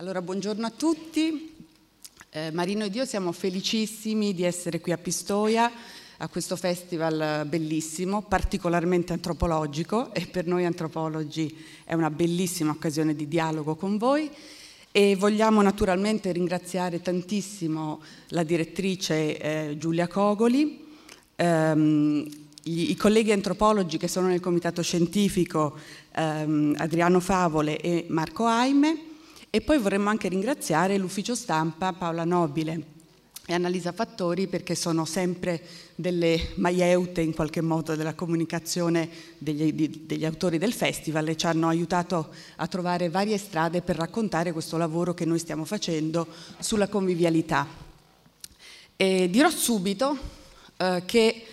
Allora, buongiorno a tutti. Eh, Marino ed io siamo felicissimi di essere qui a Pistoia a questo festival bellissimo, particolarmente antropologico e per noi antropologi è una bellissima occasione di dialogo con voi e vogliamo naturalmente ringraziare tantissimo la direttrice eh, Giulia Cogoli, ehm, i colleghi antropologi che sono nel comitato scientifico ehm, Adriano Favole e Marco Aime e poi vorremmo anche ringraziare l'ufficio stampa Paola Nobile e Annalisa Fattori perché sono sempre delle maieute in qualche modo della comunicazione degli, di, degli, autori del festival e ci hanno aiutato a trovare varie strade per raccontare questo lavoro che noi stiamo facendo sulla convivialità. E dirò subito eh, che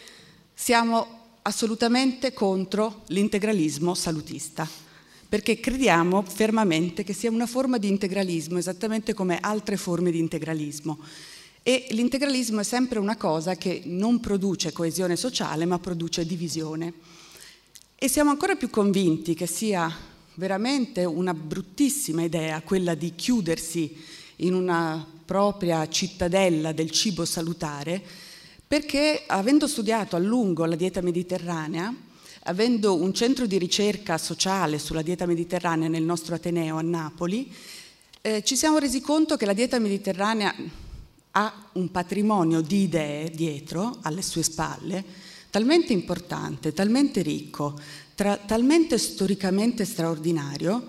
siamo assolutamente contro l'integralismo salutista perché crediamo fermamente che sia una forma di integralismo, esattamente come altre forme di integralismo. E l'integralismo è sempre una cosa che non produce coesione sociale, ma produce divisione. E siamo ancora più convinti che sia veramente una bruttissima idea quella di chiudersi in una propria cittadella del cibo salutare, perché avendo studiato a lungo la dieta mediterranea, avendo un centro di ricerca sociale sulla dieta mediterranea nel nostro Ateneo a Napoli, eh, ci siamo resi conto che la dieta mediterranea ha un patrimonio di idee dietro, alle sue spalle, talmente importante, talmente ricco, tra, talmente storicamente straordinario,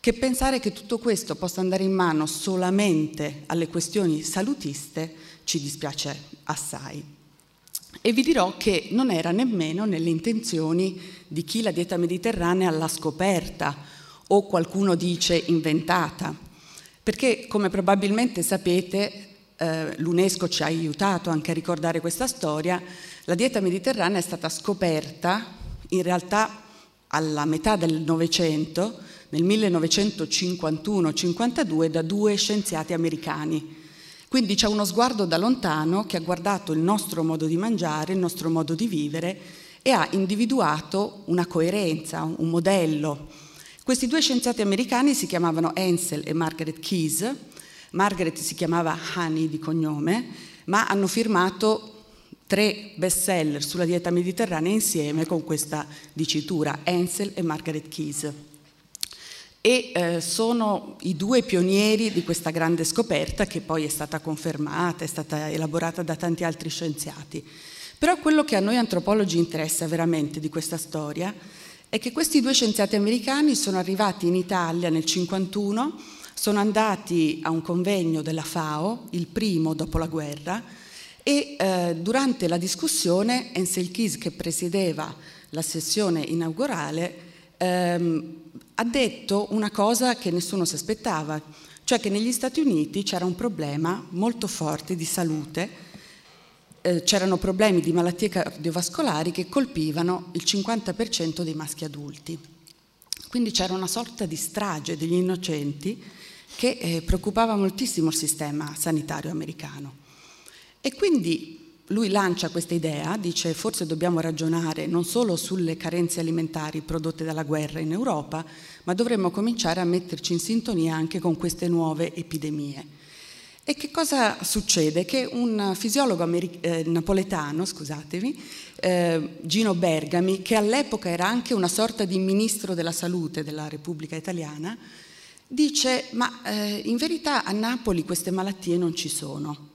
che pensare che tutto questo possa andare in mano solamente alle questioni salutiste ci dispiace assai. E vi dirò che non era nemmeno nelle intenzioni di chi la dieta mediterranea l'ha scoperta o qualcuno dice inventata, perché come probabilmente sapete eh, l'UNESCO ci ha aiutato anche a ricordare questa storia, la dieta mediterranea è stata scoperta in realtà alla metà del Novecento, nel 1951-52, da due scienziati americani quindi c'è uno sguardo da lontano che ha guardato il nostro modo di mangiare, il nostro modo di vivere e ha individuato una coerenza, un modello. Questi due scienziati americani si chiamavano Ansel e Margaret Keyes. Margaret si chiamava Honey di cognome, ma hanno firmato tre bestseller sulla dieta mediterranea insieme con questa dicitura, Ansel e Margaret Keyes e eh, sono i due pionieri di questa grande scoperta che poi è stata confermata, è stata elaborata da tanti altri scienziati. Però quello che a noi antropologi interessa veramente di questa storia è che questi due scienziati americani sono arrivati in Italia nel 1951, sono andati a un convegno della FAO, il primo dopo la guerra, e eh, durante la discussione Ansel Keys, che presiedeva la sessione inaugurale, ehm, ha detto una cosa che nessuno si aspettava, cioè che negli Stati Uniti c'era un problema molto forte di salute, eh, c'erano problemi di malattie cardiovascolari che colpivano il 50% dei maschi adulti. Quindi c'era una sorta di strage degli innocenti che eh, preoccupava moltissimo il sistema sanitario americano. E quindi lui lancia questa idea, dice forse dobbiamo ragionare non solo sulle carenze alimentari prodotte dalla guerra in Europa, ma dovremmo cominciare a metterci in sintonia anche con queste nuove epidemie. E che cosa succede? Che un fisiologo americ- eh, napoletano, scusatemi, eh, Gino Bergami, che all'epoca era anche una sorta di ministro della salute della Repubblica Italiana, dice ma eh, in verità a Napoli queste malattie non ci sono.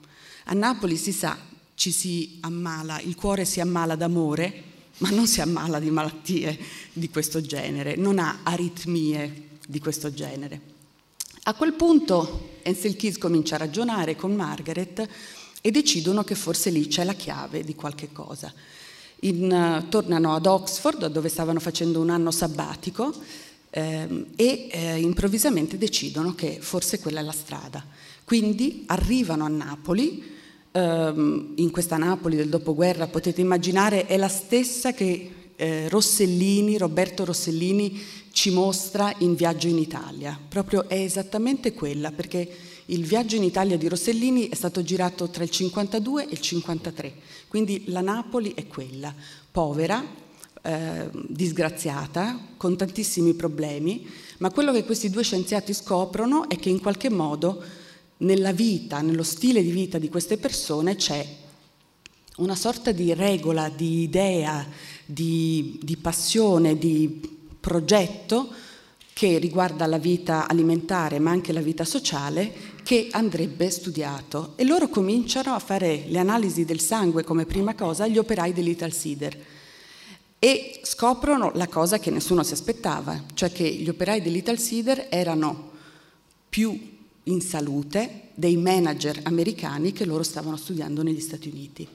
A Napoli si sa, ci si ammala, il cuore si ammala d'amore, ma non si ammala di malattie di questo genere, non ha aritmie di questo genere. A quel punto Ansel Keys comincia a ragionare con Margaret e decidono che forse lì c'è la chiave di qualche cosa. In, tornano ad Oxford dove stavano facendo un anno sabbatico eh, e eh, improvvisamente decidono che forse quella è la strada. Quindi arrivano a Napoli, ehm, in questa Napoli del dopoguerra, potete immaginare, è la stessa che eh, Rossellini, Roberto Rossellini ci mostra in Viaggio in Italia. Proprio è esattamente quella, perché il Viaggio in Italia di Rossellini è stato girato tra il 52 e il 53, quindi la Napoli è quella, povera, eh, disgraziata, con tantissimi problemi, ma quello che questi due scienziati scoprono è che in qualche modo nella vita, nello stile di vita di queste persone c'è una sorta di regola, di idea, di, di passione, di progetto che riguarda la vita alimentare ma anche la vita sociale che andrebbe studiato. E loro cominciano a fare le analisi del sangue come prima cosa agli operai dell'Ital Sider e scoprono la cosa che nessuno si aspettava, cioè che gli operai dell'Ital Sider erano più in salute dei manager americani che loro stavano studiando negli Stati Uniti.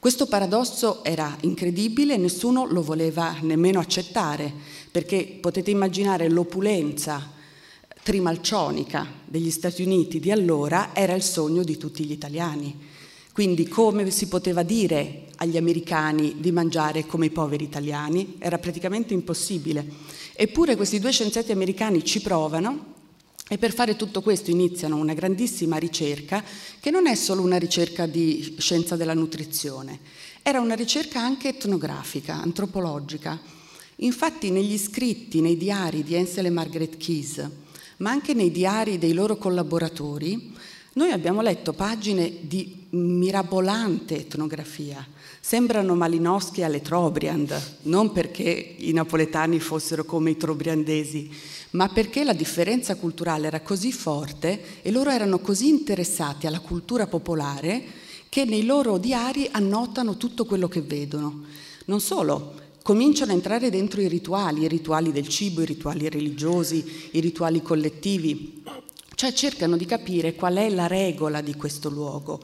Questo paradosso era incredibile nessuno lo voleva nemmeno accettare, perché potete immaginare l'opulenza trimalcionica degli Stati Uniti di allora era il sogno di tutti gli italiani. Quindi come si poteva dire agli americani di mangiare come i poveri italiani? Era praticamente impossibile. Eppure questi due scienziati americani ci provano e per fare tutto questo iniziano una grandissima ricerca che non è solo una ricerca di scienza della nutrizione, era una ricerca anche etnografica, antropologica. Infatti negli scritti, nei diari di Ansel e Margaret Keyes, ma anche nei diari dei loro collaboratori, noi abbiamo letto pagine di mirabolante etnografia. Sembrano Malinowski alle Trobriand, non perché i napoletani fossero come i trobriandesi, ma perché la differenza culturale era così forte e loro erano così interessati alla cultura popolare che nei loro diari annotano tutto quello che vedono. Non solo, cominciano a entrare dentro i rituali, i rituali del cibo, i rituali religiosi, i rituali collettivi, cioè cercano di capire qual è la regola di questo luogo.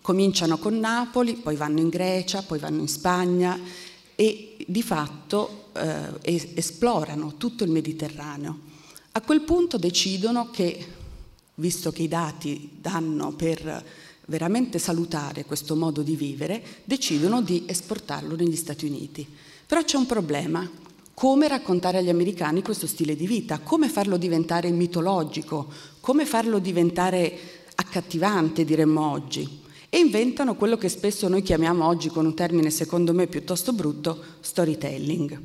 Cominciano con Napoli, poi vanno in Grecia, poi vanno in Spagna e di fatto eh, esplorano tutto il Mediterraneo. A quel punto decidono che, visto che i dati danno per veramente salutare questo modo di vivere, decidono di esportarlo negli Stati Uniti. Però c'è un problema, come raccontare agli americani questo stile di vita, come farlo diventare mitologico, come farlo diventare accattivante, diremmo oggi. E inventano quello che spesso noi chiamiamo oggi con un termine secondo me piuttosto brutto, storytelling.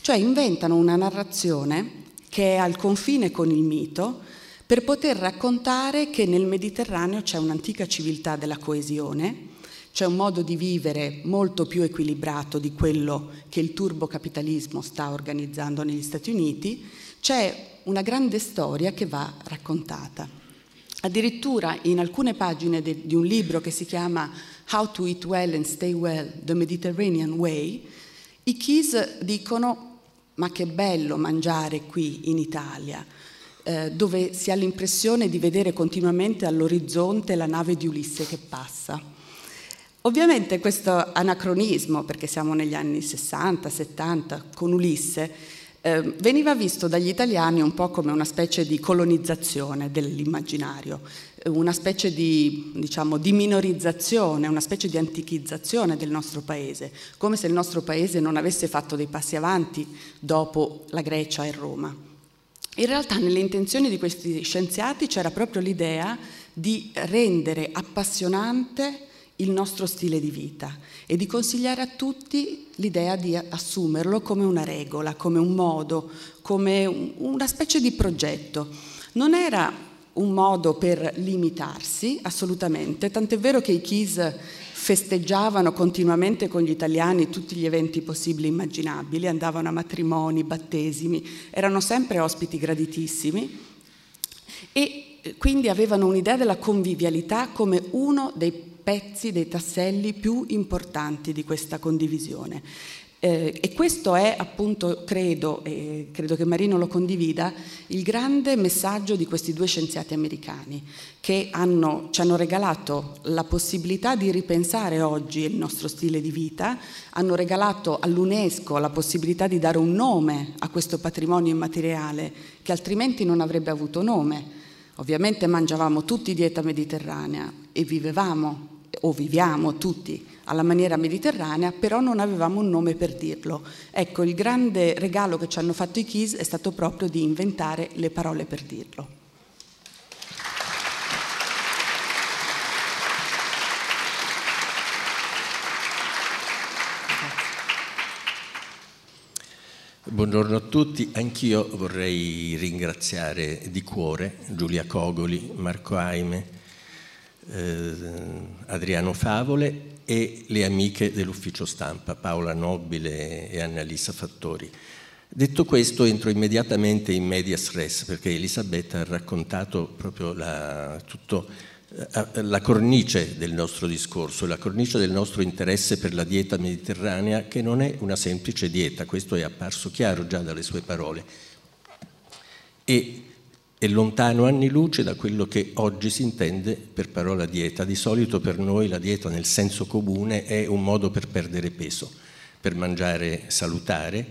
Cioè inventano una narrazione che è al confine con il mito per poter raccontare che nel Mediterraneo c'è un'antica civiltà della coesione, c'è un modo di vivere molto più equilibrato di quello che il turbocapitalismo sta organizzando negli Stati Uniti, c'è una grande storia che va raccontata. Addirittura in alcune pagine de, di un libro che si chiama How to Eat Well and Stay Well, The Mediterranean Way, i Keys dicono ma che bello mangiare qui in Italia, eh, dove si ha l'impressione di vedere continuamente all'orizzonte la nave di Ulisse che passa. Ovviamente questo anacronismo, perché siamo negli anni 60, 70, con Ulisse, eh, veniva visto dagli italiani un po' come una specie di colonizzazione dell'immaginario, eh, una specie di, diciamo, di minorizzazione, una specie di antichizzazione del nostro paese, come se il nostro paese non avesse fatto dei passi avanti dopo la Grecia e Roma. In realtà nelle intenzioni di questi scienziati c'era proprio l'idea di rendere appassionante il nostro stile di vita e di consigliare a tutti l'idea di assumerlo come una regola, come un modo, come una specie di progetto. Non era un modo per limitarsi, assolutamente, tant'è vero che i Keys festeggiavano continuamente con gli italiani tutti gli eventi possibili e immaginabili, andavano a matrimoni, battesimi, erano sempre ospiti graditissimi e quindi avevano un'idea della convivialità come uno dei pezzi, dei tasselli più importanti di questa condivisione. Eh, e questo è appunto, credo, e credo che Marino lo condivida, il grande messaggio di questi due scienziati americani che hanno, ci hanno regalato la possibilità di ripensare oggi il nostro stile di vita, hanno regalato all'UNESCO la possibilità di dare un nome a questo patrimonio immateriale che altrimenti non avrebbe avuto nome. Ovviamente mangiavamo tutti dieta mediterranea e vivevamo o viviamo tutti alla maniera mediterranea, però non avevamo un nome per dirlo. Ecco, il grande regalo che ci hanno fatto i Keys è stato proprio di inventare le parole per dirlo. Buongiorno a tutti, anch'io vorrei ringraziare di cuore Giulia Cogoli, Marco Aime, eh, Adriano Favole e le amiche dell'ufficio stampa, Paola Nobile e Annalisa Fattori. Detto questo entro immediatamente in medias res perché Elisabetta ha raccontato proprio la, tutto eh, la cornice del nostro discorso, la cornice del nostro interesse per la dieta mediterranea, che non è una semplice dieta, questo è apparso chiaro già dalle sue parole, e è lontano anni luce da quello che oggi si intende per parola dieta. Di solito per noi la dieta nel senso comune è un modo per perdere peso, per mangiare salutare,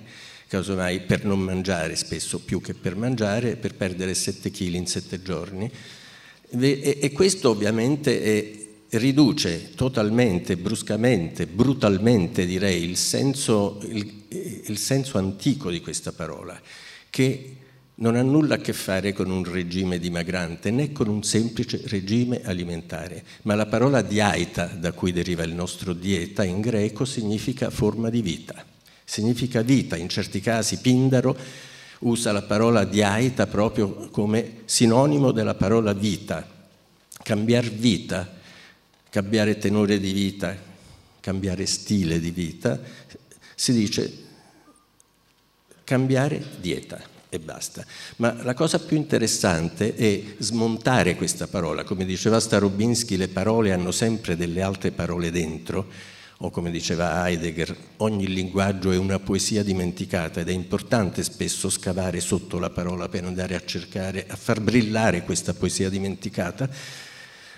casomai per non mangiare spesso più che per mangiare, per perdere 7 kg in 7 giorni e, questo ovviamente è, riduce totalmente, bruscamente, brutalmente direi il senso, il, il senso antico di questa parola, che non ha nulla a che fare con un regime dimagrante né con un semplice regime alimentare, ma la parola diaita, da cui deriva il nostro dieta in greco, significa forma di vita, significa vita, in certi casi Pindaro usa la parola diaita proprio come sinonimo della parola vita. Cambiare vita, cambiare tenore di vita, cambiare stile di vita, si dice cambiare dieta e basta. Ma la cosa più interessante è smontare questa parola. Come diceva Starobinsky, le parole hanno sempre delle altre parole dentro o come diceva Heidegger, ogni linguaggio è una poesia dimenticata ed è importante spesso scavare sotto la parola per andare a cercare, a far brillare questa poesia dimenticata.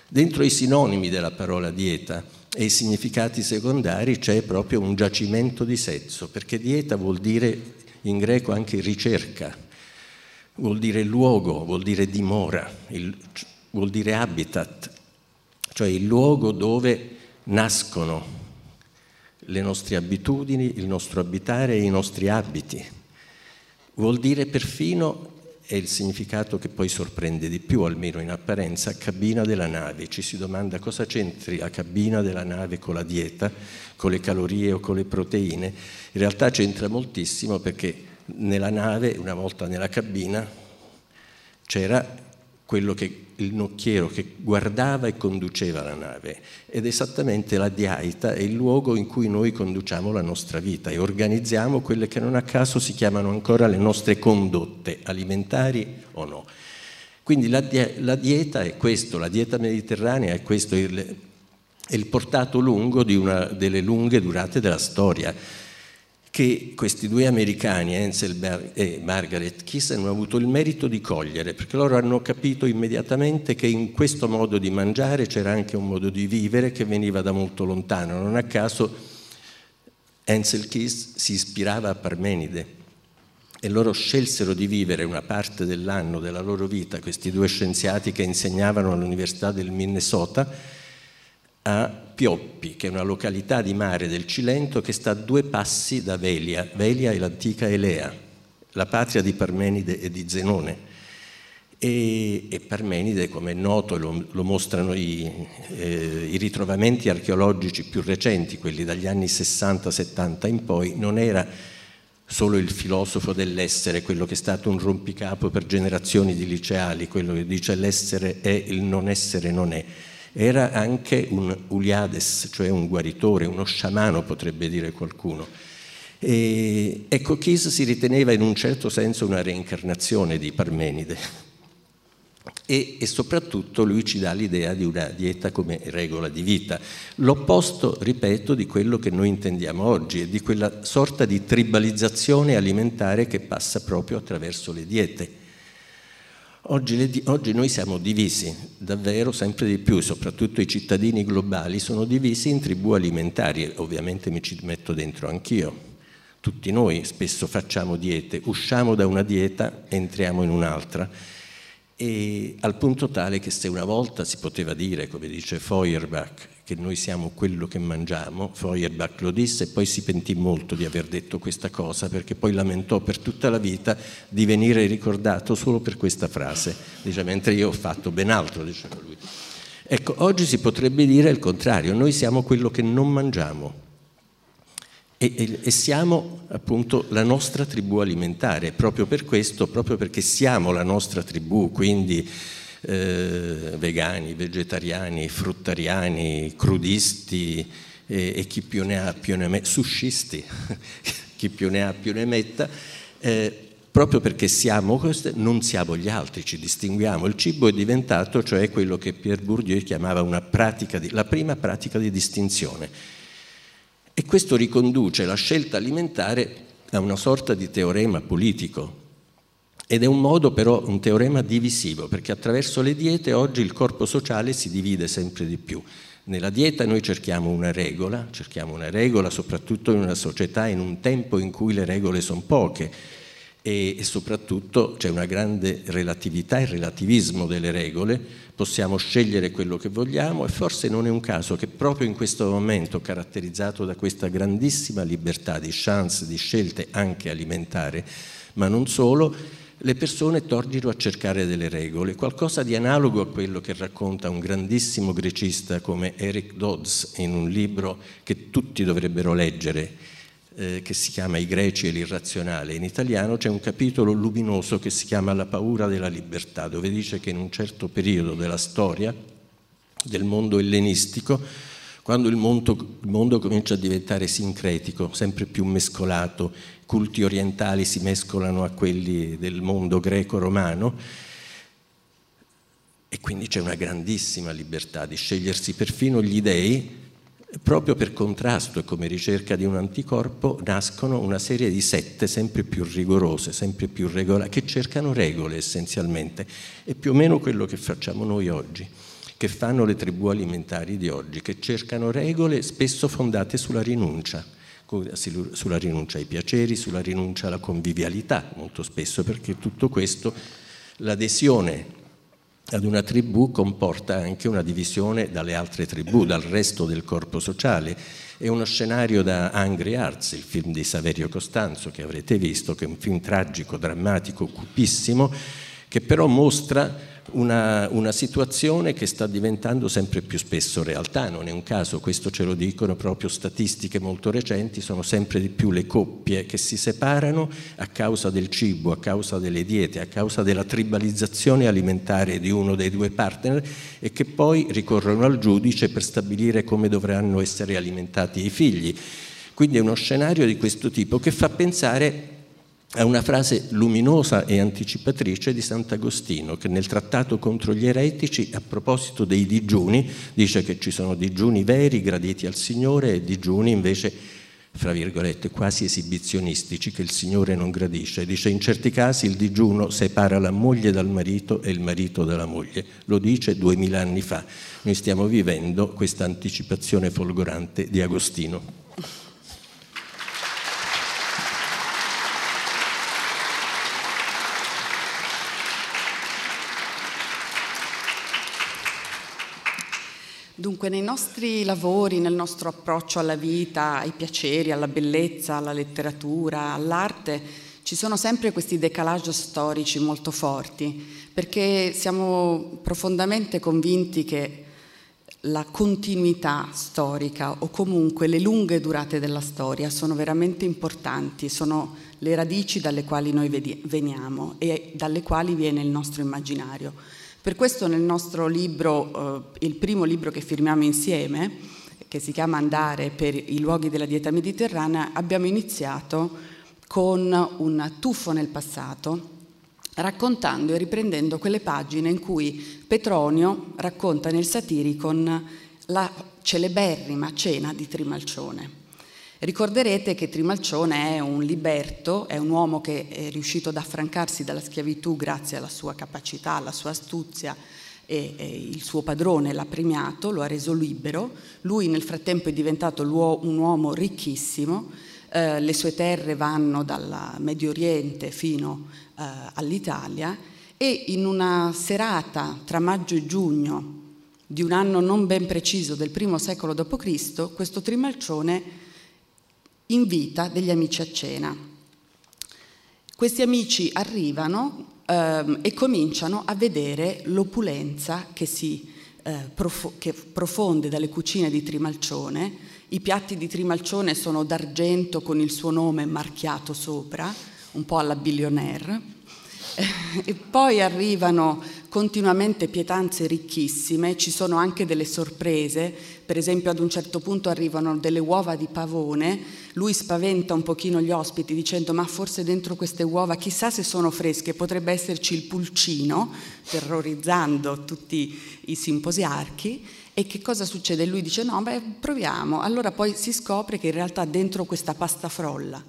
Dentro i sinonimi della parola dieta e i significati secondari c'è proprio un giacimento di senso, perché dieta vuol dire in greco anche ricerca, vuol dire luogo, vuol dire dimora, il, vuol dire habitat, cioè il luogo dove nascono le nostre abitudini, il nostro abitare e i nostri abiti. Vuol dire perfino, è il significato che poi sorprende di più, almeno in apparenza, cabina della nave. Ci si domanda cosa c'entri la cabina della nave con la dieta, con le calorie o con le proteine. In realtà c'entra moltissimo perché nella nave, una volta nella cabina, c'era quello che il nocchiero che guardava e conduceva la nave ed esattamente la diaita è il luogo in cui noi conduciamo la nostra vita e organizziamo quelle che non a caso si chiamano ancora le nostre condotte alimentari o no. Quindi la, la dieta è questo, la dieta mediterranea è questo, il, è il portato lungo una delle lunghe durate della storia che questi due americani, Ansel e Margaret Kiss, hanno avuto il merito di cogliere, perché loro hanno capito immediatamente che in questo modo di mangiare c'era anche un modo di vivere che veniva da molto lontano. Non a caso Ansel Kiss si ispirava a Parmenide e loro scelsero di vivere una parte dell'anno della loro vita, questi due scienziati che insegnavano all'Università del Minnesota, a Pioppi, che è una località di mare del Cilento che sta a due passi da Velia. Velia è l'antica Elea, la patria di Parmenide e di Zenone. E, e Parmenide, come è noto, lo, lo mostrano i, eh, i, ritrovamenti archeologici più recenti, quelli dagli anni 60-70 in poi, non era solo il filosofo dell'essere, quello che è stato un rompicapo per generazioni di liceali, quello che dice l'essere è, il non essere non è era anche un Uliades, cioè un guaritore, uno sciamano potrebbe dire qualcuno. E, ecco, Kiss si riteneva in un certo senso una reincarnazione di Parmenide e, e, soprattutto lui ci dà l'idea di una dieta come regola di vita, l'opposto, ripeto, di quello che noi intendiamo oggi e di quella sorta di tribalizzazione alimentare che passa proprio attraverso le diete. Oggi, oggi, noi siamo divisi, davvero sempre di più, soprattutto i cittadini globali sono divisi in tribù alimentari, ovviamente mi ci metto dentro anch'io. Tutti noi spesso facciamo diete, usciamo da una dieta, entriamo in un'altra, e al punto tale che se una volta si poteva dire, come dice Feuerbach, che noi siamo quello che mangiamo, Feuerbach lo disse e poi si pentì molto di aver detto questa cosa perché poi lamentò per tutta la vita di venire ricordato solo per questa frase, dice, mentre io ho fatto ben altro, diceva lui. Ecco, oggi si potrebbe dire il contrario, noi siamo quello che non mangiamo e, e, e, siamo appunto la nostra tribù alimentare, proprio per questo, proprio perché siamo la nostra tribù, quindi eh, vegani, vegetariani, fruttariani, crudisti eh, e chi più ne ha più ne metta, suscisti, chi più ne ha più ne metta, eh, proprio perché siamo queste, non siamo gli altri, ci distinguiamo. Il cibo è diventato, cioè, quello che Pierre Bourdieu chiamava di, la prima pratica di distinzione e questo riconduce la scelta alimentare a una sorta di teorema politico. Ed è un modo però, un teorema divisivo, perché attraverso le diete oggi il corpo sociale si divide sempre di più. Nella dieta noi cerchiamo una regola, cerchiamo una regola soprattutto in una società, in un tempo in cui le regole sono poche e, soprattutto c'è una grande relatività e relativismo delle regole, possiamo scegliere quello che vogliamo e forse non è un caso che proprio in questo momento caratterizzato da questa grandissima libertà di chance, di scelte anche alimentari, ma non solo, le persone tornino a cercare delle regole, qualcosa di analogo a quello che racconta un grandissimo grecista come Eric Dodds in un libro che tutti dovrebbero leggere, eh, che si chiama I greci e l'irrazionale. In italiano c'è un capitolo luminoso che si chiama La paura della libertà, dove dice che in un certo periodo della storia del mondo ellenistico, quando il mondo, il mondo comincia a diventare sincretico, sempre più mescolato, culti orientali si mescolano a quelli del mondo greco-romano, e quindi c'è una grandissima libertà di scegliersi perfino gli dei Proprio per contrasto e come ricerca di un anticorpo nascono una serie di sette sempre più rigorose, sempre più regolari, che cercano regole essenzialmente. È più o meno quello che facciamo noi oggi, che fanno le tribù alimentari di oggi, che cercano regole spesso fondate sulla rinuncia, sulla rinuncia ai piaceri, sulla rinuncia alla convivialità, molto spesso perché tutto questo, l'adesione ad una tribù comporta anche una divisione dalle altre tribù, dal resto del corpo sociale. È uno scenario da Angry Arts, il film di Saverio Costanzo che avrete visto, che è un film tragico, drammatico, cupissimo, che però mostra una, una, situazione che sta diventando sempre più spesso realtà, non è un caso, questo ce lo dicono proprio statistiche molto recenti, sono sempre di più le coppie che si separano a causa del cibo, a causa delle diete, a causa della tribalizzazione alimentare di uno dei due partner e che poi ricorrono al giudice per stabilire come dovranno essere alimentati i figli. Quindi è uno scenario di questo tipo che fa pensare a una frase luminosa e anticipatrice di Sant'Agostino che nel trattato contro gli eretici a proposito dei digiuni dice che ci sono digiuni veri graditi al Signore e digiuni invece fra virgolette quasi esibizionistici che il Signore non gradisce. Dice in certi casi il digiuno separa la moglie dal marito e il marito dalla moglie. Lo dice duemila anni fa. Noi stiamo vivendo questa anticipazione folgorante di Agostino. Dunque, nei nostri lavori, nel nostro approccio alla vita, ai piaceri, alla bellezza, alla letteratura, all'arte, ci sono sempre questi decalage storici molto forti, perché siamo profondamente convinti che la continuità storica o comunque le lunghe durate della storia sono veramente importanti, sono le radici dalle quali noi veniamo e dalle quali viene il nostro immaginario. Per questo nel nostro libro, eh, il primo libro che firmiamo insieme, che si chiama Andare per i luoghi della dieta mediterranea, abbiamo iniziato con un tuffo nel passato, raccontando e riprendendo quelle pagine in cui Petronio racconta nel Satiricon la celeberrima cena di Trimalcione. Ricorderete che Trimalcione è un liberto, è un uomo che è riuscito ad affrancarsi dalla schiavitù grazie alla sua capacità, alla sua astuzia e, e il suo padrone l'ha premiato, lo ha reso libero. Lui nel frattempo è diventato un uomo ricchissimo, eh, le sue terre vanno dal Medio Oriente fino eh, all'Italia e in una serata tra maggio e giugno di un anno non ben preciso del primo secolo d.C., questo Trimalcione invita degli amici a cena. Questi amici arrivano ehm, e cominciano a vedere l'opulenza che si eh, prof- che profonde dalle cucine di Trimalcione I piatti di Trimalcione sono d'argento con il suo nome marchiato sopra, un po' alla billionaire. E poi arrivano continuamente pietanze ricchissime, ci sono anche delle sorprese, per esempio ad un certo punto arrivano delle uova di pavone, lui spaventa un pochino gli ospiti dicendo ma forse dentro queste uova chissà se sono fresche, potrebbe esserci il pulcino, terrorizzando tutti i simposiarchi. E che cosa succede? Lui dice no, beh proviamo. Allora poi si scopre che in realtà dentro questa pasta frolla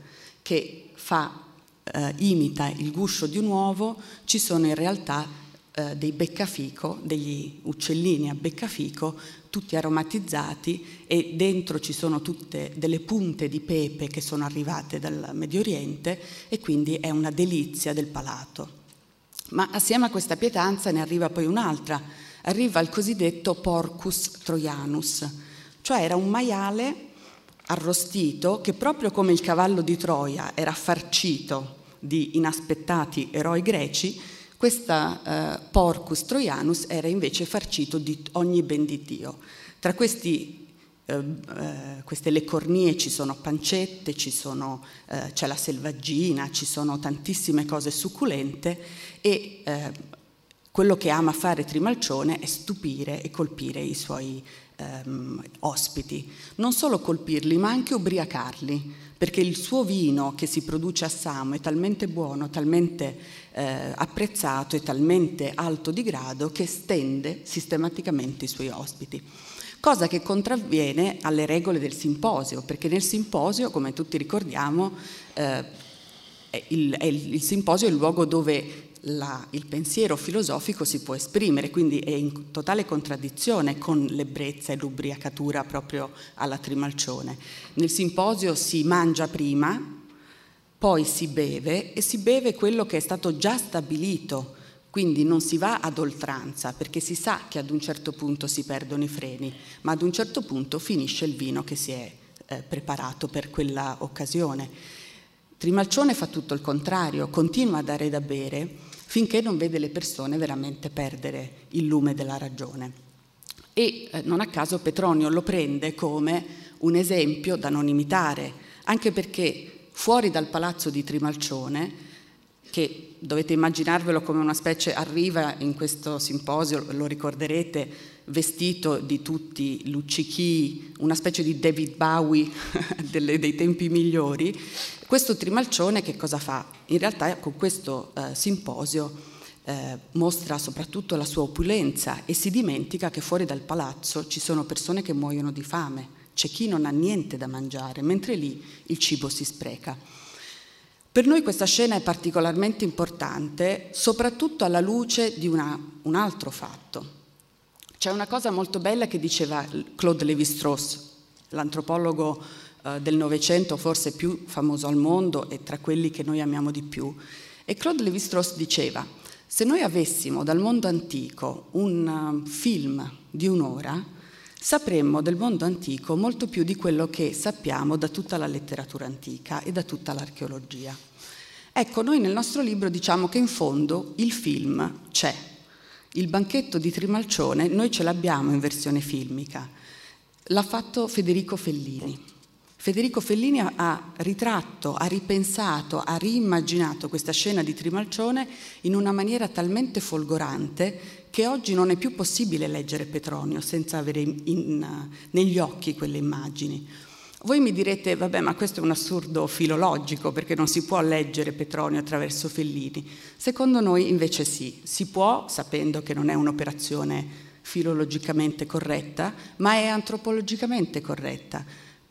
che fa, eh, imita il guscio di un uovo, ci sono in realtà eh, dei beccafico, degli uccellini a beccafico, tutti aromatizzati e dentro ci sono tutte delle punte di pepe che sono arrivate dal Medio Oriente e quindi è una delizia del palato. Ma assieme a questa pietanza ne arriva poi un'altra, arriva il cosiddetto porcus troianus, cioè era un maiale arrostito che proprio come il cavallo di Troia era farcito di inaspettati eroi greci, questa eh, porcus troianus era invece farcito di ogni ben di Dio. Tra questi, eh, eh, queste le cornie ci sono pancette, ci sono, eh, c'è la selvaggina, ci sono tantissime cose succulente e eh, quello che ama fare Trimalcione è stupire e colpire i suoi ehm, ospiti. Non solo colpirli, ma anche ubriacarli perché il suo vino che si produce a Samo è talmente buono, talmente eh, apprezzato e talmente alto di grado che stende sistematicamente i suoi ospiti. Cosa che contravviene alle regole del simposio, perché nel simposio, come tutti ricordiamo, eh, il, il, il simposio è il luogo dove la, il pensiero filosofico si può esprimere, quindi è in totale contraddizione con l'ebbrezza e l'ubriacatura proprio alla Trimalcione. Nel simposio si mangia prima, poi si beve e si beve quello che è stato già stabilito, quindi non si va ad oltranza perché si sa che ad un certo punto si perdono i freni, ma ad un certo punto finisce il vino che si è eh, preparato per quella occasione. Trimalcione fa tutto il contrario, continua a dare da bere finché non vede le persone veramente perdere il lume della ragione. E eh, non a caso Petronio lo prende come un esempio da non imitare, anche perché fuori dal palazzo di Trimalcione, che dovete immaginarvelo come una specie, arriva in questo simposio, lo ricorderete, vestito di tutti luccichi, una specie di David Bowie delle, dei tempi migliori, questo Trimalcione che cosa fa? In realtà con questo eh, simposio eh, mostra soprattutto la sua opulenza e si dimentica che fuori dal palazzo ci sono persone che muoiono di fame, c'è chi non ha niente da mangiare, mentre lì il cibo si spreca. Per noi questa scena è particolarmente importante, soprattutto alla luce di una, un altro fatto. C'è una cosa molto bella che diceva Claude Lévi-Strauss, l'antropologo eh, del Novecento forse più famoso al mondo e tra quelli che noi amiamo di più. E Claude Lévi-Strauss diceva, se noi avessimo dal mondo antico un um, film di un'ora, sapremmo del mondo antico molto più di quello che sappiamo da tutta la letteratura antica e da tutta l'archeologia. Ecco, noi nel nostro libro diciamo che in fondo il film c'è. Il banchetto di Trimalcione noi ce l'abbiamo in versione filmica. L'ha fatto Federico Fellini. Federico Fellini ha ritratto, ha ripensato, ha riimmaginato questa scena di Trimalcione in una maniera talmente folgorante che oggi non è più possibile leggere Petronio senza avere in, negli occhi quelle immagini. Voi mi direte, vabbè, ma questo è un assurdo filologico perché non si può leggere Petronio attraverso Fellini. Secondo noi invece sì, si può, sapendo che non è un'operazione filologicamente corretta, ma è antropologicamente corretta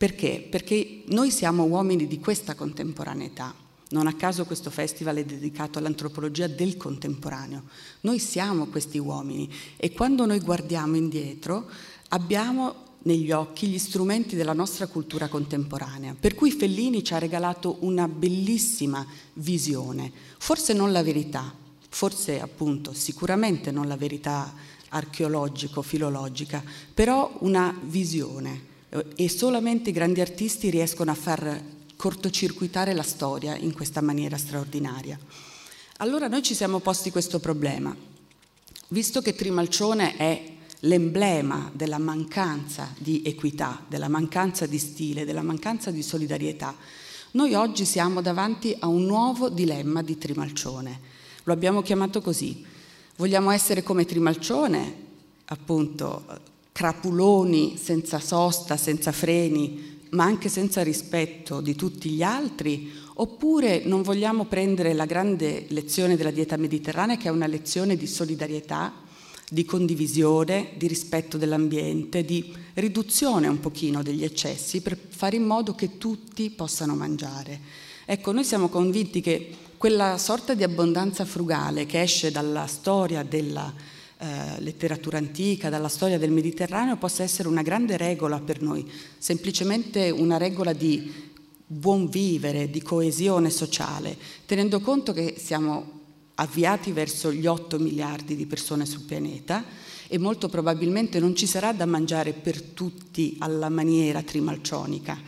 perché? Perché noi siamo uomini di questa contemporaneità. Non a caso questo festival è dedicato all'antropologia del contemporaneo. Noi siamo questi uomini e quando noi guardiamo indietro abbiamo negli occhi gli strumenti della nostra cultura contemporanea. Per cui Fellini ci ha regalato una bellissima visione, forse non la verità, forse appunto sicuramente non la verità archeologico-filologica, però una visione e solamente i grandi artisti riescono a far cortocircuitare la storia in questa maniera straordinaria. Allora noi ci siamo posti questo problema. Visto che Trimalcione è l'emblema della mancanza di equità, della mancanza di stile, della mancanza di solidarietà, noi oggi siamo davanti a un nuovo dilemma di Trimalcione. Lo abbiamo chiamato così. Vogliamo essere come Trimalcione, appunto, crapuloni senza sosta, senza freni, ma anche senza rispetto di tutti gli altri, oppure non vogliamo prendere la grande lezione della dieta mediterranea, che è una lezione di solidarietà, di condivisione, di rispetto dell'ambiente, di riduzione un pochino degli eccessi per fare in modo che tutti possano mangiare. Ecco, noi siamo convinti che quella sorta di abbondanza frugale che esce dalla storia della eh, letteratura antica, dalla storia del Mediterraneo, possa essere una grande regola per noi, semplicemente una regola di buon vivere, di coesione sociale, tenendo conto che siamo avviati verso gli 8 miliardi di persone sul pianeta e molto probabilmente non ci sarà da mangiare per tutti alla maniera trimalcionica.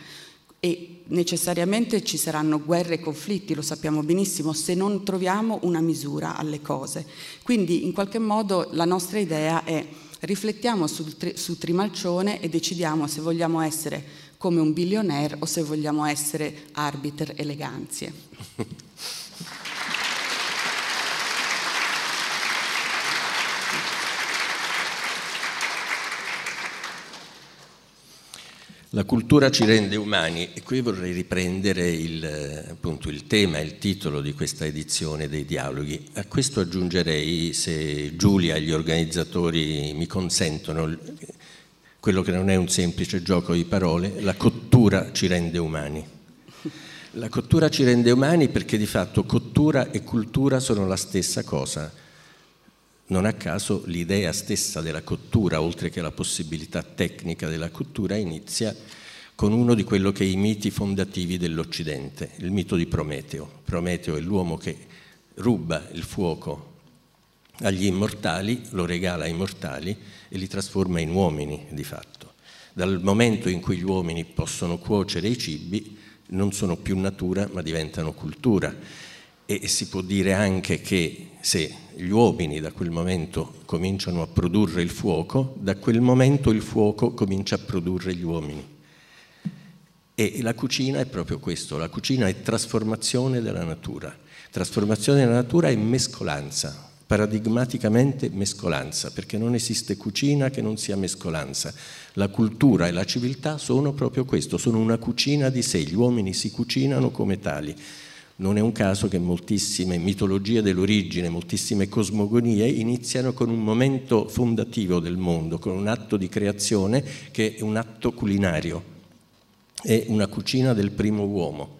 E necessariamente ci saranno guerre e conflitti, lo sappiamo benissimo, se non troviamo una misura alle cose. Quindi in qualche modo la nostra idea è riflettiamo sul, su Trimalcione e decidiamo se vogliamo essere come un billionaire o se vogliamo essere arbiter eleganzie. La cultura ci rende umani e qui vorrei riprendere il, appunto, il, tema, il titolo di questa edizione dei dialoghi. A questo aggiungerei, se Giulia e gli organizzatori mi consentono, quello che non è un semplice gioco di parole, la cottura ci rende umani. La cottura ci rende umani perché di fatto cottura e cultura sono la stessa cosa non a caso l'idea stessa della cottura, oltre che la possibilità tecnica della cottura, inizia con uno di quello che è i miti fondativi dell'Occidente, il mito di Prometeo. Prometeo è l'uomo che ruba il fuoco agli immortali, lo regala ai mortali e li trasforma in uomini di fatto. Dal momento in cui gli uomini possono cuocere i cibi, non sono più natura ma diventano cultura. E si può dire anche che se gli uomini da quel momento cominciano a produrre il fuoco, da quel momento il fuoco comincia a produrre gli uomini. E la cucina è proprio questo, la cucina è trasformazione della natura. Trasformazione della natura è mescolanza, paradigmaticamente mescolanza, perché non esiste cucina che non sia mescolanza. La cultura e la civiltà sono proprio questo, sono una cucina di sé, gli uomini si cucinano come tali. Non è un caso che moltissime mitologie dell'origine, moltissime cosmogonie iniziano con un momento fondativo del mondo, con un atto di creazione che è un atto culinario, è una cucina del primo uomo,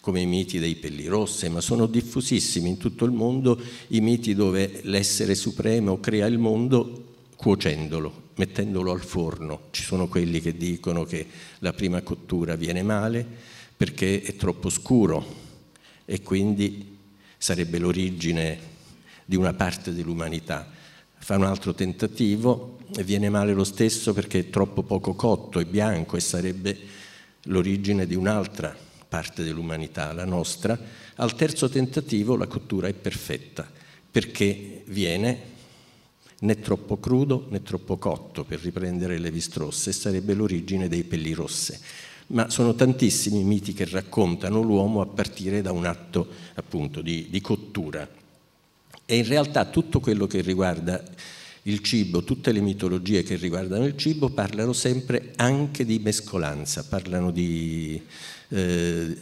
come i miti dei pellirosse, ma sono diffusissimi in tutto il mondo i miti dove l'essere supremo crea il mondo cuocendolo, mettendolo al forno. Ci sono quelli che dicono che la prima cottura viene male perché è troppo scuro, e quindi sarebbe l'origine di una parte dell'umanità. Fa un altro tentativo e viene male lo stesso perché è troppo poco cotto e bianco e sarebbe l'origine di un'altra parte dell'umanità, la nostra. Al terzo tentativo la cottura è perfetta perché viene né troppo crudo né troppo cotto, per riprendere le Levi-Strauss, e sarebbe l'origine dei pellirosse ma sono tantissimi i miti che raccontano l'uomo a partire da un atto appunto di, di cottura. E in realtà tutto quello che riguarda il cibo, tutte le mitologie che riguardano il cibo parlano sempre anche di mescolanza, parlano di, eh,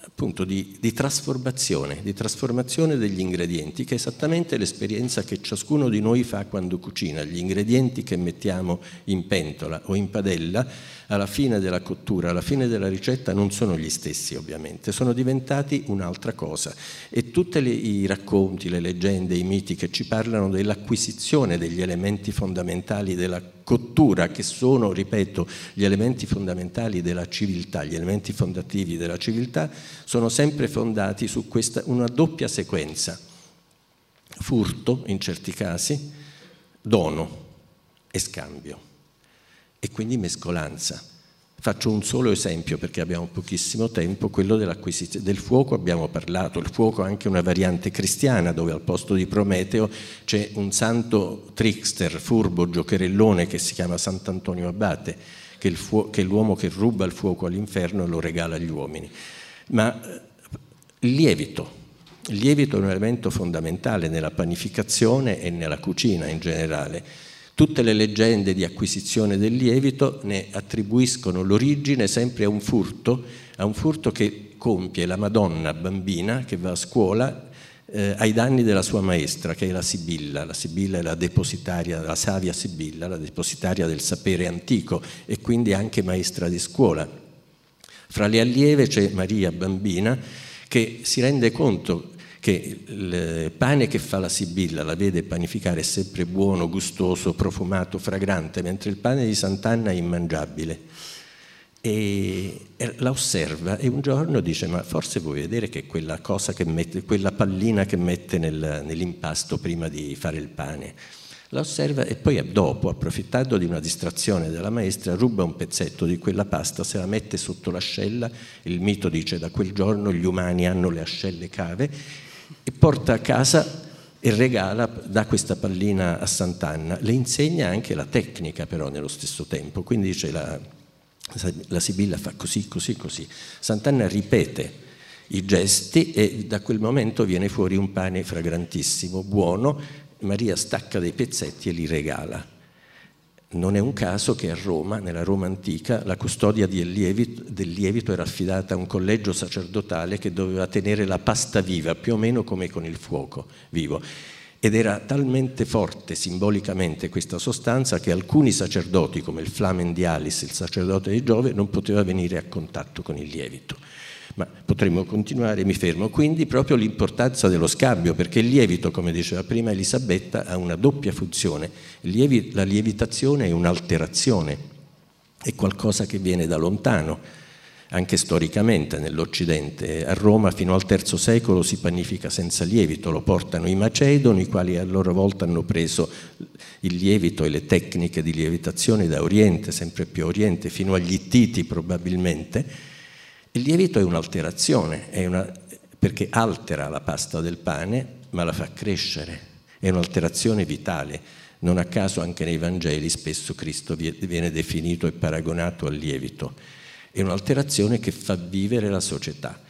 appunto di, di, trasformazione, di trasformazione degli ingredienti, che è esattamente l'esperienza che ciascuno di noi fa quando cucina. Gli ingredienti che mettiamo in pentola o in padella alla fine della cottura, alla fine della ricetta non sono gli stessi ovviamente, sono diventati un'altra cosa. E tutti i racconti, le leggende, i miti che ci parlano dell'acquisizione degli elementi fondamentali della cottura, che sono, ripeto, gli elementi fondamentali della civiltà, gli elementi fondativi della civiltà, sono sempre fondati su questa, una doppia sequenza, furto in certi casi, dono e scambio e quindi mescolanza. Faccio un solo esempio perché abbiamo pochissimo tempo, quello del fuoco abbiamo parlato, il fuoco è anche una variante cristiana dove al posto di Prometeo c'è un santo trickster, furbo, giocherellone che si chiama Sant'Antonio Abate, che, fu- che è l'uomo che ruba il fuoco all'inferno e lo regala agli uomini. Ma il eh, lievito, il lievito è un elemento fondamentale nella panificazione e nella cucina in generale Tutte le leggende di acquisizione del lievito ne attribuiscono l'origine sempre a un furto, a un furto che compie la Madonna bambina che va a scuola eh, ai danni della sua maestra, che è la Sibilla. La Sibilla è la depositaria, la savia Sibilla, la depositaria del sapere antico e quindi anche maestra di scuola. Fra le allieve c'è Maria bambina che si rende conto che il pane che fa la Sibilla, la vede panificare, è sempre buono, gustoso, profumato, fragrante, mentre il pane di Sant'Anna è immangiabile. E la osserva e un giorno dice: Ma forse vuoi vedere che quella cosa che mette, quella pallina che mette nel, nell'impasto prima di fare il pane. La osserva e poi dopo, approfittando di una distrazione della maestra, ruba un pezzetto di quella pasta, se la mette sotto l'ascella. Il mito dice: Da quel giorno gli umani hanno le ascelle cave e porta a casa e regala, dà questa pallina a Sant'Anna. Le insegna anche la tecnica però nello stesso tempo, quindi dice la, la Sibilla fa così, così, così. Sant'Anna ripete i gesti e da quel momento viene fuori un pane fragrantissimo, buono, Maria stacca dei pezzetti e li regala. Non è un caso che a Roma, nella Roma antica, la custodia del lievito, del lievito, era affidata a un collegio sacerdotale che doveva tenere la pasta viva, più o meno come con il fuoco vivo. Ed era talmente forte simbolicamente questa sostanza che alcuni sacerdoti, come il Flamen di Alice, il sacerdote di Giove, non poteva venire a contatto con il lievito. Ma potremmo continuare, mi fermo. Quindi proprio l'importanza dello scambio, perché il lievito, come diceva prima Elisabetta, ha una doppia funzione. La lievitazione è un'alterazione, è qualcosa che viene da lontano, anche storicamente nell'Occidente. A Roma fino al III secolo si panifica senza lievito, lo portano i macedoni, i quali a loro volta hanno preso il lievito e le tecniche di lievitazione da Oriente, sempre più a Oriente, fino agli Ittiti probabilmente il lievito è un'alterazione, è una, perché altera la pasta del pane, ma la fa crescere, è un'alterazione vitale. Non a caso anche nei Vangeli spesso Cristo viene definito e paragonato al lievito. È un'alterazione che fa vivere la società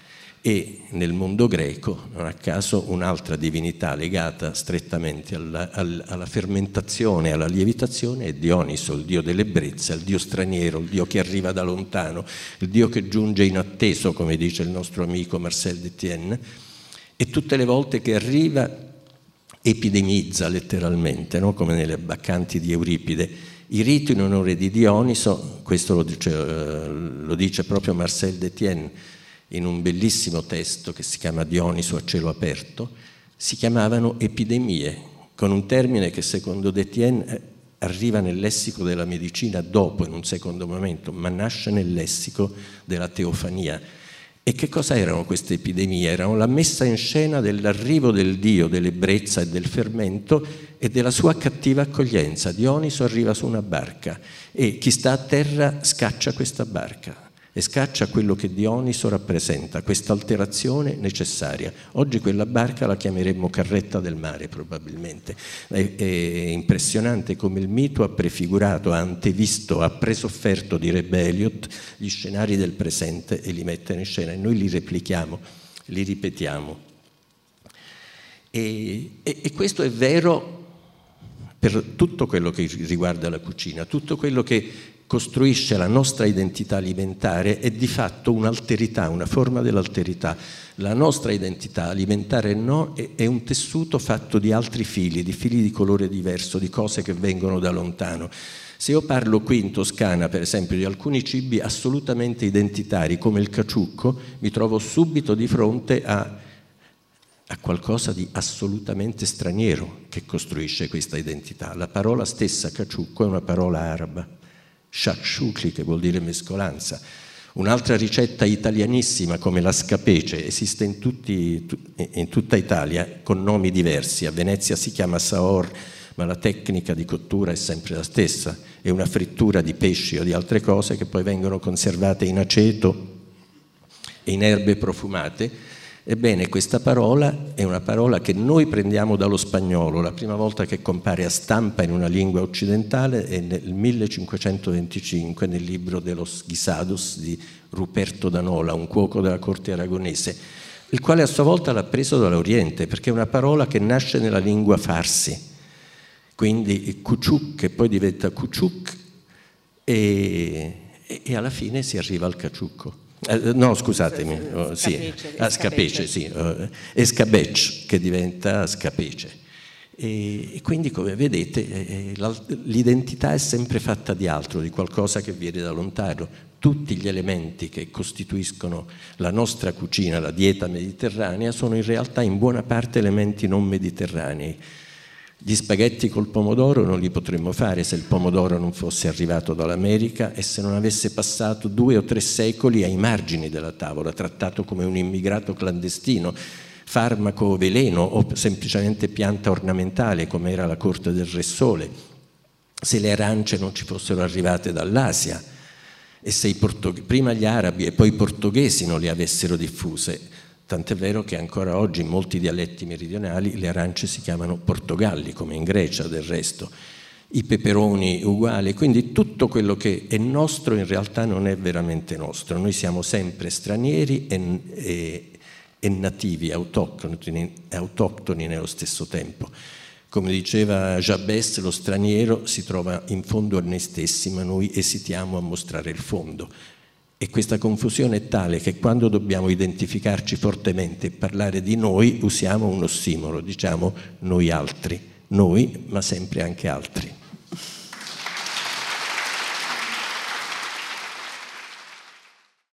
e nel mondo greco, non a caso, un'altra divinità legata strettamente alla, alla, fermentazione, alla lievitazione è Dioniso, il dio dell'ebbrezza, il dio straniero, il dio che arriva da lontano, il dio che giunge inatteso, come dice il nostro amico Marcel Detienne, e tutte le volte che arriva epidemizza letteralmente, no? come nelle baccanti di Euripide. I riti in onore di Dioniso, questo lo dice, eh, lo dice proprio Marcel Detienne, in un bellissimo testo che si chiama Dioniso a cielo aperto, si chiamavano epidemie, con un termine che secondo Detienne eh, arriva nel lessico della medicina dopo, in un secondo momento, ma nasce nel lessico della teofania. E che cosa erano queste epidemie? Erano la messa in scena dell'arrivo del Dio, dell'ebbrezza e del fermento e della sua cattiva accoglienza. Dioniso arriva su una barca e chi sta a terra scaccia questa barca e scaccia quello che Dioniso rappresenta, questa alterazione necessaria. Oggi quella barca la chiameremmo carretta del mare probabilmente. È, è impressionante come il mito ha prefigurato, ha antevisto, ha presofferto, direbbe Eliot, gli scenari del presente e li mette in scena e noi li replichiamo, li ripetiamo. E, e, e questo è vero per tutto quello che riguarda la cucina, tutto quello che costruisce la nostra identità alimentare è di fatto un'alterità, una forma dell'alterità. La nostra identità alimentare no, è un tessuto fatto di altri fili, di fili di colore diverso, di cose che vengono da lontano. Se io parlo qui in Toscana, per esempio, di alcuni cibi assolutamente identitari, come il caciucco, mi trovo subito di fronte a, a qualcosa di assolutamente straniero che costruisce questa identità. La parola stessa caciucco è una parola araba shakshuki, che vuol dire mescolanza. Un'altra ricetta italianissima come la scapece esiste in, tutti, in, tutta Italia con nomi diversi. A Venezia si chiama saor, ma la tecnica di cottura è sempre la stessa. è una frittura di pesci o di altre cose che poi vengono conservate in aceto e in erbe profumate. Ebbene, questa parola è una parola che noi prendiamo dallo spagnolo. La prima volta che compare a stampa in una lingua occidentale è nel 1525 nel libro de los Guisados di Ruperto Danola, un cuoco della corte aragonese, il quale a sua volta l'ha preso dall'Oriente, perché è una parola che nasce nella lingua farsi quindi Kuchuk che poi diventa Kuchuk e, e, alla fine si arriva al caciucco. Eh, no, scusatemi, oh, sì, a scapece, sì, uh, e scabeccio che diventa scapece. E, quindi come vedete eh, l'identità è sempre fatta di altro, di qualcosa che viene da lontano. Tutti gli elementi che costituiscono la nostra cucina, la dieta mediterranea, sono in realtà in buona parte elementi non mediterranei gli spaghetti col pomodoro non li potremmo fare se il pomodoro non fosse arrivato dall'America e se non avesse passato due o tre secoli ai margini della tavola, trattato come un immigrato clandestino, farmaco o veleno o semplicemente pianta ornamentale come era la corte del Re Sole, se le arance non ci fossero arrivate dall'Asia e se prima gli arabi e poi i portoghesi non le avessero diffuse Tant'è vero che ancora oggi in molti dialetti meridionali le arance si chiamano portogalli, come in Grecia del resto, i peperoni uguali, quindi tutto quello che è nostro in realtà non è veramente nostro, noi siamo sempre stranieri e, e, e nativi, autoctoni, autoctoni nello stesso tempo. Come diceva Jabès, lo straniero si trova in fondo a noi stessi, ma noi esitiamo a mostrare il fondo. E questa confusione è tale che quando dobbiamo identificarci fortemente e parlare di noi usiamo un ossimoro, diciamo noi altri, noi ma sempre anche altri.